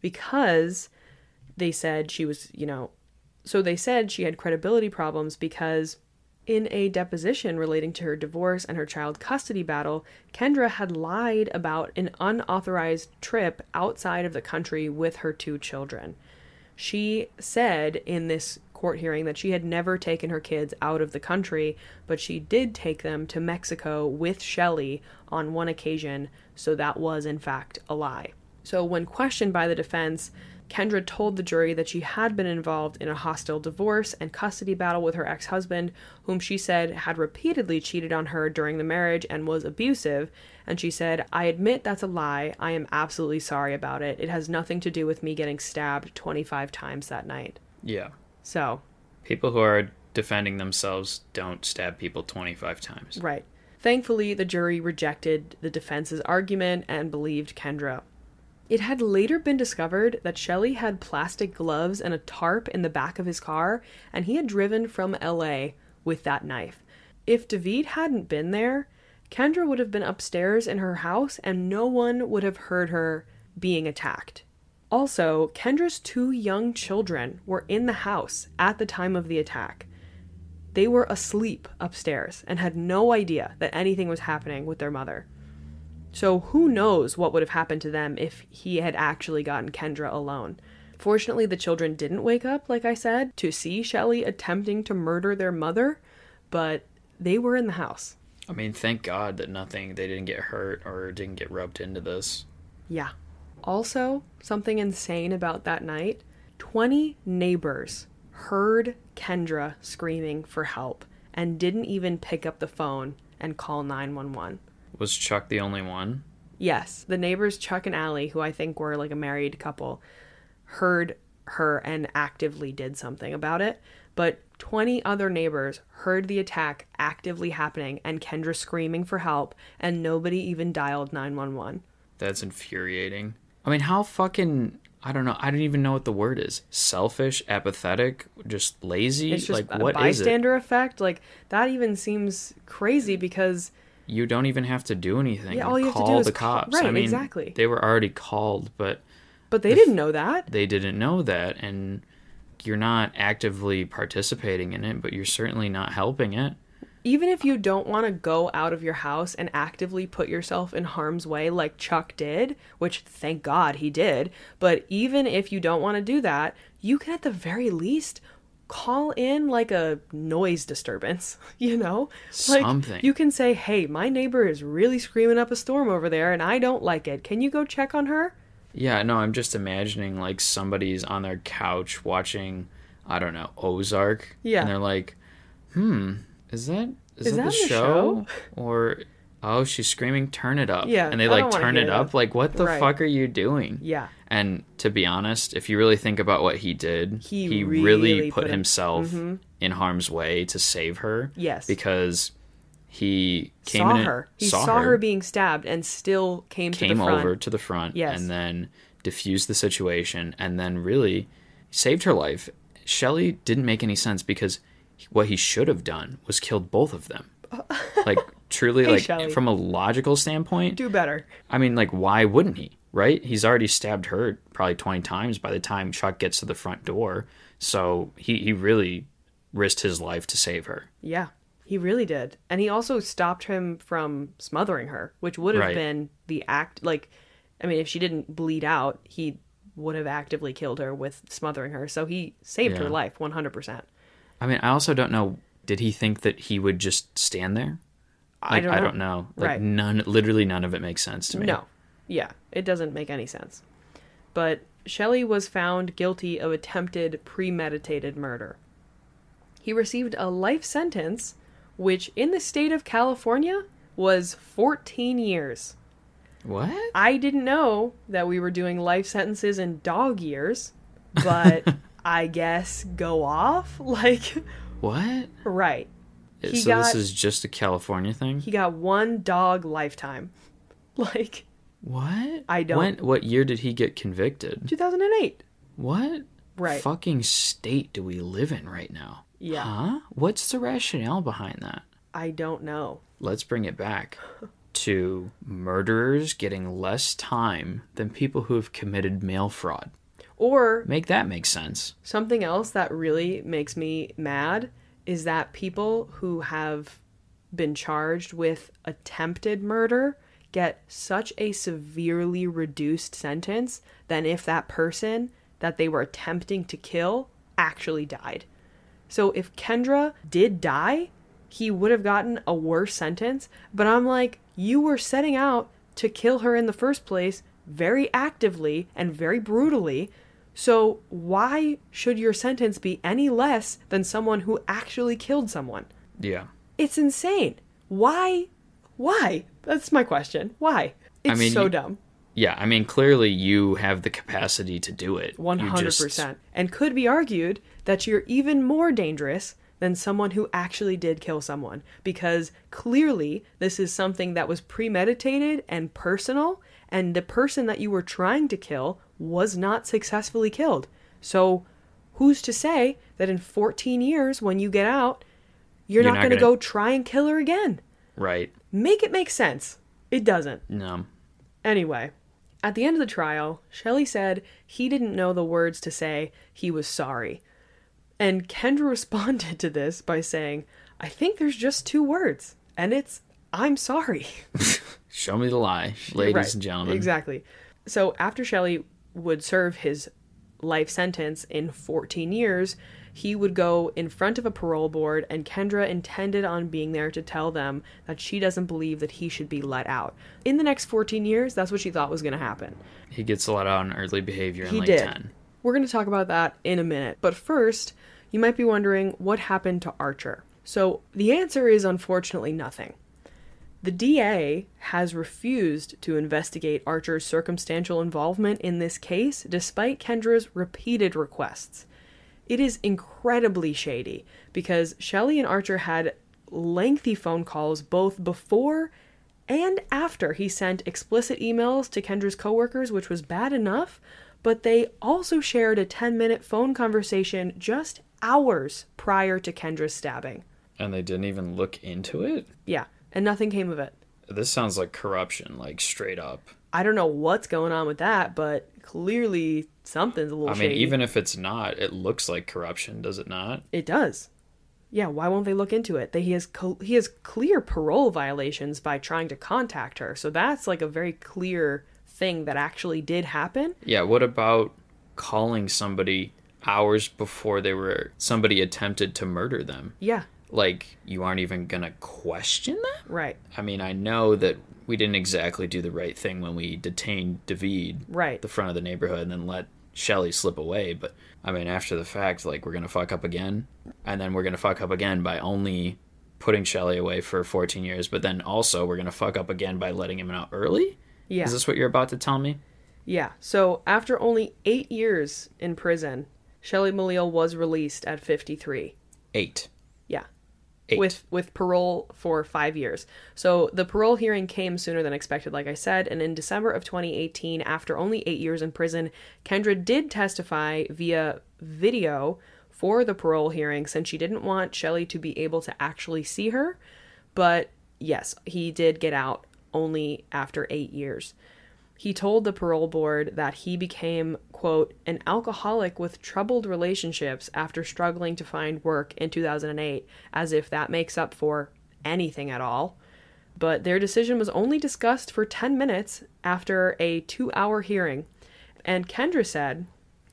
Because they said she was, you know, so they said she had credibility problems because in a deposition relating to her divorce and her child custody battle, Kendra had lied about an unauthorized trip outside of the country with her two children. She said in this court hearing that she had never taken her kids out of the country, but she did take them to Mexico with Shelley on one occasion, so that was in fact a lie. So, when questioned by the defense, Kendra told the jury that she had been involved in a hostile divorce and custody battle with her ex husband, whom she said had repeatedly cheated on her during the marriage and was abusive. And she said, I admit that's a lie. I am absolutely sorry about it. It has nothing to do with me getting stabbed 25 times that night. Yeah. So, People who are defending themselves don't stab people 25 times. right. Thankfully, the jury rejected the defense's argument and believed Kendra. It had later been discovered that Shelley had plastic gloves and a tarp in the back of his car, and he had driven from LA with that knife. If David hadn't been there, Kendra would have been upstairs in her house and no one would have heard her being attacked. Also, Kendra's two young children were in the house at the time of the attack. They were asleep upstairs and had no idea that anything was happening with their mother. So who knows what would have happened to them if he had actually gotten Kendra alone. Fortunately, the children didn't wake up, like I said, to see Shelley attempting to murder their mother, but they were in the house. I mean, thank God that nothing, they didn't get hurt or didn't get rubbed into this. Yeah. Also, something insane about that night 20 neighbors heard Kendra screaming for help and didn't even pick up the phone and call 911. Was Chuck the only one? Yes, the neighbors, Chuck and Allie, who I think were like a married couple, heard her and actively did something about it. But 20 other neighbors heard the attack actively happening and Kendra screaming for help, and nobody even dialed 911. That's infuriating. I mean, how fucking I don't know. I don't even know what the word is. Selfish, apathetic, just lazy. It's just like a what is it? bystander effect. Like, that even seems crazy because You don't even have to do anything. Yeah, all you have to do call is the call- cops. I right, mean, exactly. They were already called, but But they didn't know that. they didn't know that, and you're not actively participating in it, but you're certainly not helping it. Even if you don't want to go out of your house and actively put yourself in harm's way like Chuck did, which thank God he did, but even if you don't want to do that, you can at the very least call in like a noise disturbance, <laughs> you know? Like Something. you can say, "Hey, my neighbor is really screaming up a storm over there and I don't like it. Can you go check on her?" Yeah, no, I'm just imagining like somebody's on their couch watching, I don't know, Ozark. Yeah. And they're like, hmm, is that is, Is that, that the the show? Or oh, she's screaming, turn it up. Yeah, And they I like turn it that. up. Like, what the Right. fuck are you doing? Yeah. And to be honest, if you really think about what he did, He really, really put, put him- himself mm-hmm. in harm's way to save her. Yes. Because he came saw in her. He saw, her. being stabbed and still came, to came the front. Came over to the front Yes. and then diffused the situation and then really saved her life. Shelley didn't make any sense because what he should have done was killed both of them. <laughs> like truly Hey, like Shelley. from a logical standpoint, Do better. I mean like why wouldn't he? Right? He's already stabbed her probably 20 times by the time Chuck gets to the front door. So he he really risked his life to save her. Yeah, he really did. And he also stopped him from smothering her, which would have Right. been the act. Like, I mean, if she didn't bleed out, he would have actively killed her with smothering her. So he saved her life 100%. I mean, I also don't know did he think that he would just stand there? I don't I know. don't know. Like Right. none, literally none of it makes sense to me. No. Yeah, it doesn't make any sense. But Shelley was found guilty of attempted premeditated murder. He received a life sentence, which in the state of California was 14 years. What? I didn't know that we were doing life sentences in dog years, but <laughs> I guess go off <laughs> like What? right. He so got this is just a California thing? he got one dog lifetime. <laughs> Like what? I don't- When, what year did he get convicted? 2008. What? Right. Fucking state do we live in right now? Yeah. Huh? What's the rationale behind that? I don't know. Let's bring it back <laughs> to murderers getting less time than people who have committed mail fraud. Or Make that make sense. something else that really makes me mad is that people who have been charged with attempted murder get such a severely reduced sentence than if that person that they were attempting to kill actually died. So if Kendra did die, he would have gotten a worse sentence, but I'm like, you were setting out to kill her in the first place very actively and very brutally. So why should your sentence be any less than someone who actually killed someone? Yeah. It's insane. Why? Why? That's my question. Why? It's mean, so dumb. Yeah, I mean, clearly you have the capacity to do it. 100%. just- And could be argued that you're even more dangerous than someone who actually did kill someone because clearly this is something that was premeditated and personal and the person that you were trying to kill was not successfully killed. So who's to say that in 14 years when you get out you're, You're not, not going to gonna- go try and kill her again? Right. Make it make sense. It doesn't. No. Anyway, at the end of the trial, Shelley said he didn't know the words to say he was sorry. And Kendra <laughs> responded to this by saying, I think there's just two words, and it's, I'm sorry. <laughs> Show me the lie, <laughs> ladies Right, and gentlemen. Exactly. So after Shelley would serve his life sentence in 14 years, he would go in front of a parole board, and Kendra intended on being there to tell them that she doesn't believe that he should be let out. In the next 14 years, that's what she thought was going to happen. He gets let out on early behavior in He like did. 10. We're going to talk about that in a minute. But first, you might be wondering what happened to Archer. So the answer is unfortunately nothing. The DA has refused to investigate Archer's circumstantial involvement in this case despite Kendra's repeated requests. It is incredibly shady because Shelley and Archer had lengthy phone calls both before and after he sent explicit emails to Kendra's coworkers, which was bad enough, but they also shared a 10 minute phone conversation just hours prior to Kendra's stabbing. And they didn't even look into it? Yeah, and nothing came of it. This sounds like corruption, like straight up. I don't know what's going on with that, but clearly something's a little I mean, shady. even if it's not, it looks like corruption, does it not? It does. Yeah, why won't they look into it? That he has co- he has clear parole violations by trying to contact her. So that's like a very clear thing that actually did happen. Yeah, what about calling somebody hours before they were somebody attempted to murder them? Yeah, Like you aren't even going to question that? right. I mean, I know that we didn't exactly do the right thing when we detained David Right. the front of the neighborhood and then let Shelley slip away, but I mean, after the fact, like we're going to fuck up again and then we're going to fuck up again by only putting Shelley away for 14 years, but then also we're going to fuck up again by letting him out early? Yeah. Is this what you're about to tell me? Yeah. So after only eight years in prison, Shelley Malil was released at 53. 8. Eight. With with parole for five years. So the parole hearing came sooner than expected, like I said, and in December of 2018, after only eight years in prison, Kendra did testify via video for the parole hearing since she didn't want Shelley to be able to actually see her. But yes, he did get out only after eight years. He told the parole board that he became, quote, an alcoholic with troubled relationships after struggling to find work in 2008, as if that makes up for anything at all. But their decision was only discussed for 10 minutes after a two hour hearing. And Kendra said,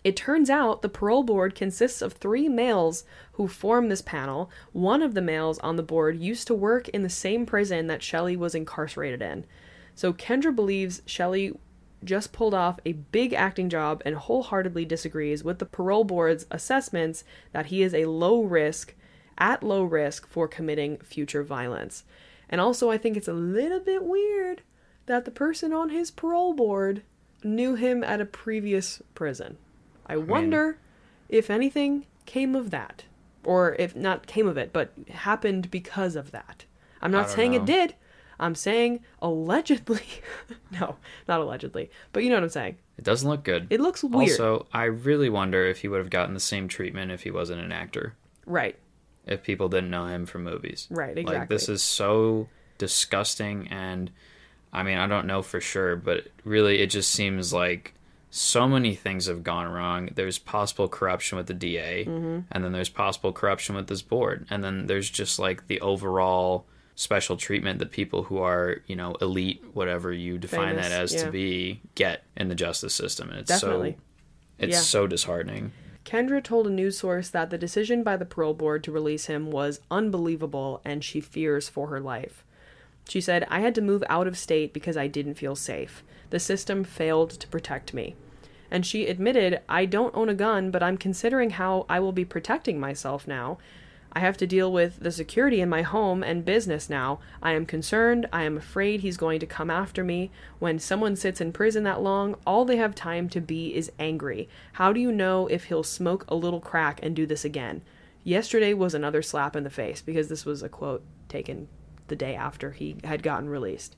it turns out the parole board consists of three males who form this panel. One of the males on the board used to work in the same prison that Shelley was incarcerated in. So Kendra believes Shelley just pulled off a big acting job and wholeheartedly disagrees with the parole board's assessments that he is a low risk, at low risk for committing future violence. And also, I think it's a little bit weird that the person on his parole board knew him at a previous prison. I wonder if anything came of that. Or if not came of it, but happened because of that. I'm not saying know. it did. I'm saying allegedly. <laughs> no, not allegedly. But you know what I'm saying. It doesn't look good. It looks weird. Also, I really wonder if he would have gotten the same treatment if he wasn't an actor. right. If people didn't know him from movies. Right, exactly. Like this is so disgusting and I mean, I don't know for sure, but really it just seems like so many things have gone wrong. There's possible corruption with the DA, Mm-hmm. and then there's possible corruption with this board, and then there's just like the overall special treatment that people who are, you know, elite, whatever you define Famous, that as yeah. to be, get in the justice system, and it's Definitely. so it's Yeah. so disheartening. Kendra told a news source that the decision by the parole board to release him was unbelievable and she fears for her life. She said, I had to move out of state because I didn't feel safe. The system failed to protect me. And she admitted, I don't own a gun, but I'm considering how I will be protecting myself now. I have to deal with the security in my home and business now. I am concerned. I am afraid he's going to come after me. When someone sits in prison that long, all they have time to be is angry. How do you know if he'll smoke a little crack and do this again? Yesterday was another slap in the face because this was a quote taken the day after he had gotten released.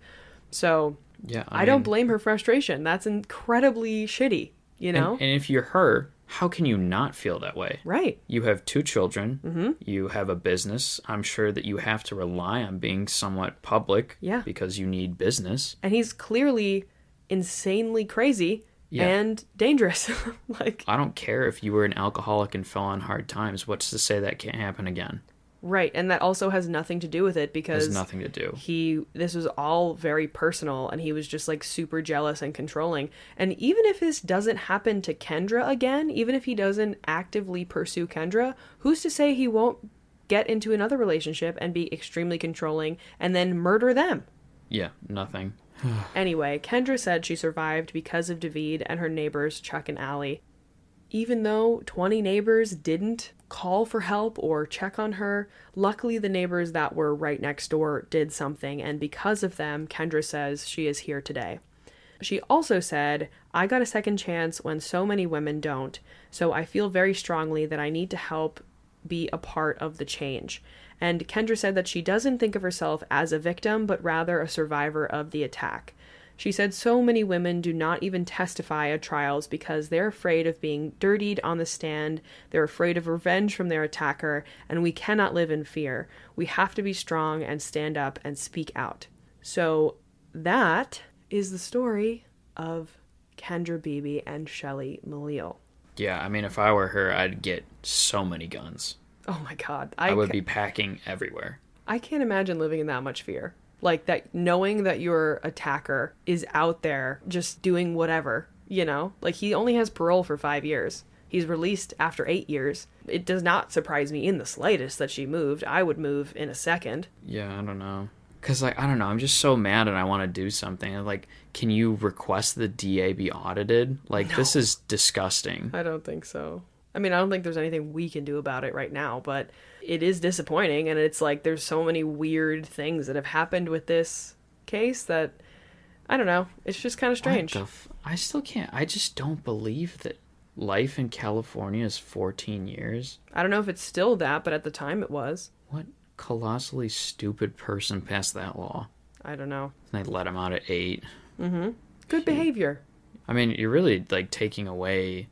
So Yeah, I, don't blame her frustration. That's incredibly shitty, you know? And, and if you're her, how can you not feel that way? right. You have two children. Mm-hmm. You have a business. I'm sure that you have to rely on being somewhat public. Yeah. Because you need business. And he's clearly insanely crazy Yeah. and dangerous. <laughs> like I don't care if you were an alcoholic and fell on hard times. What's to say that can't happen again? Right, and that also has nothing to do with it because Has nothing to do. he this was all very personal and he was just like super jealous and controlling. And even if this doesn't happen to Kendra again, even if he doesn't actively pursue Kendra, who's to say he won't get into another relationship and be extremely controlling and then murder them? Yeah, nothing. <sighs> Anyway, Kendra said she survived because of David and her neighbors, Chuck and Allie. Even though 20 neighbors didn't call for help or check on her, luckily the neighbors that were right next door did something, and because of them, Kendra says she is here today. She also said, I got a second chance when so many women don't, so I feel very strongly that I need to help be a part of the change. And Kendra said that she doesn't think of herself as a victim, but rather a survivor of the attack. She said so many women do not even testify at trials because they're afraid of being dirtied on the stand, they're afraid of revenge from their attacker, and we cannot live in fear. We have to be strong and stand up and speak out. So that is the story of Kendra Beebe and Shelley Malil. Yeah, I mean, if I were her, I'd get so many guns. Oh my god. I, would ca- be packing everywhere. I can't imagine living in that much fear. Like that knowing that your attacker is out there just doing whatever, you know? Like he only has parole for 5 years. He's released after 8 years. It does not surprise me in the slightest that she moved. I would move in a second. Yeah, I don't know. Cause like I don't know, I'm just so mad and I want to do something. And, Like, can you request the DA be audited? Like, this is disgusting. I don't think so. I mean, I don't think there's anything we can do about it right now, but it is disappointing and it's like there's so many weird things that have happened with this case that I don't know. It's just kind of strange. F- I still can't. I just don't believe that life in California is 14 years. I don't know if it's still that, but at the time it was. What colossally stupid person passed that law? I don't know. And they let him out at eight. Mm-hmm. Good behavior. I mean, you're really like taking away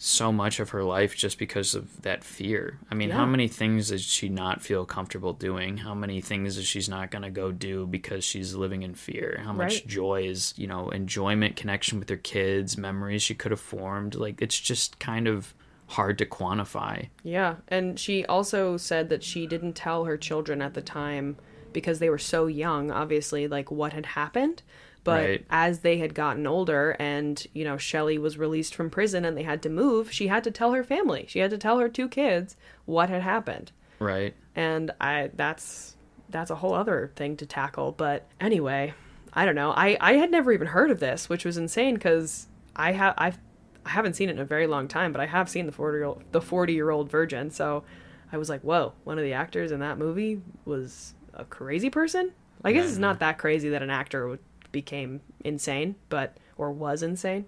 so much of her life just because of that fear. I mean, how many things does she not feel comfortable doing? How many things is she's not going to go do because she's living in fear? How much Right. joy is, you know, enjoyment, connection with her kids, memories she could have formed? Like, it's just kind of hard to quantify. Yeah, and she also said that she didn't tell her children at the time because they were so young, obviously, like what had happened. But Right. as they had gotten older and, you know, Shelley was released from prison and they had to move, she had to tell her family. She had to tell her two kids what had happened. Right? And I that's that's a whole other thing to tackle, but anyway, I don't know. I I had never even heard of this, which was insane cuz I have I've I haven't seen it in a very long time, but I have seen the 40 year the 40 year old virgin. So I was like, whoa, one of the actors in that movie was a crazy person. I guess it's not that crazy that an actor would- became insane, but or was insane.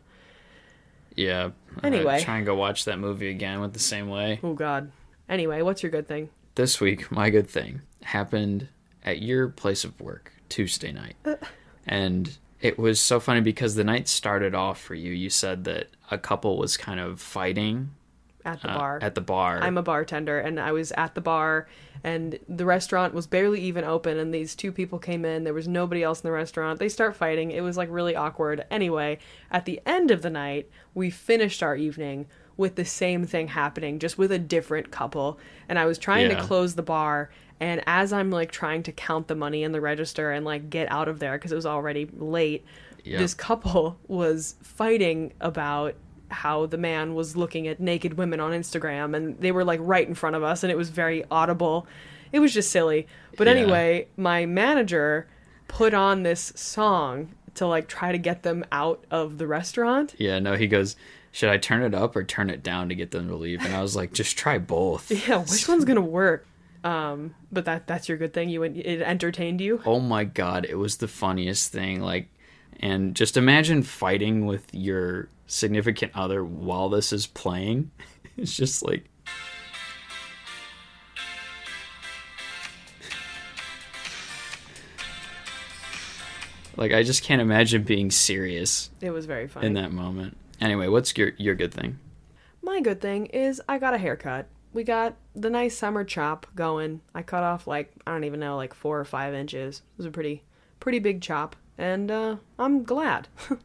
Yeah. Anyway. Uh, try and go watch that movie again with the same way. Oh God. Anyway, what's your good thing? this week, my good thing happened at your place of work Tuesday night. and it was so funny because the night started off for you. You said that a couple was kind of fighting At the uh, bar. at the bar. I'm a bartender and I was at the bar and the restaurant was barely even open and these two people came in. There was nobody else in the restaurant. They start fighting. It was like really awkward. Anyway, at the end of the night, we finished our evening with the same thing happening, just with a different couple. And I was trying to close the bar and as I'm like trying to count the money in the register and like get out of there because it was already late, Yeah. this couple <laughs> was fighting about how the man was looking at naked women on Instagram and they were like right in front of us and it was very audible. It was just silly. But Yeah. anyway, my manager put on this song to like try to get them out of the restaurant. yeah, no, he goes, Should I turn it up or turn it down to get them to leave? And I was like, Just try both. <laughs> Yeah, which one's going to work? Um, but that that's your good thing. You it entertained you. Oh my god, it was the funniest thing. Like, and just imagine fighting with your significant other while this is playing. <laughs> It's just like. Like I just can't imagine being serious It was very funny. in that moment. Anyway, what's your your good thing? My good thing is I got a haircut. We got the nice summer chop going. I cut off like I don't even know, like four or five inches. It was a pretty pretty big chop, and uh, I'm glad. <laughs>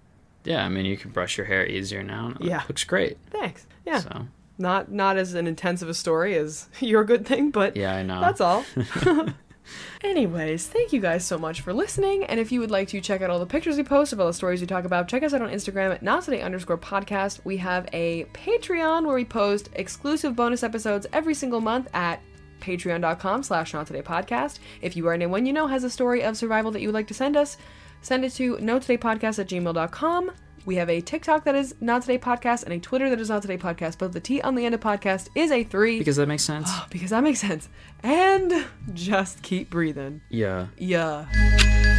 Yeah, I mean you can brush your hair easier now. Yeah. looks great. Thanks. Yeah. So Not not as an intensive a story as <laughs> your good thing, but Yeah, I know. that's all. <laughs> Anyways, thank you guys so much for listening. And if you would like to check out all the pictures we post of all the stories we talk about, check us out on Instagram at not today underscore podcast. We have a Patreon where we post exclusive bonus episodes every single month at patreon.com slash not today podcast. If you or anyone you know has a story of survival that you would like to send us, send it to notodaypodcast today podcast at gmail.com. We have a TikTok that is not today podcast and a Twitter that is not today podcast, but the T on the end of podcast is a three because that makes sense. <gasps> because that makes sense. And just keep breathing. yeah. Yeah.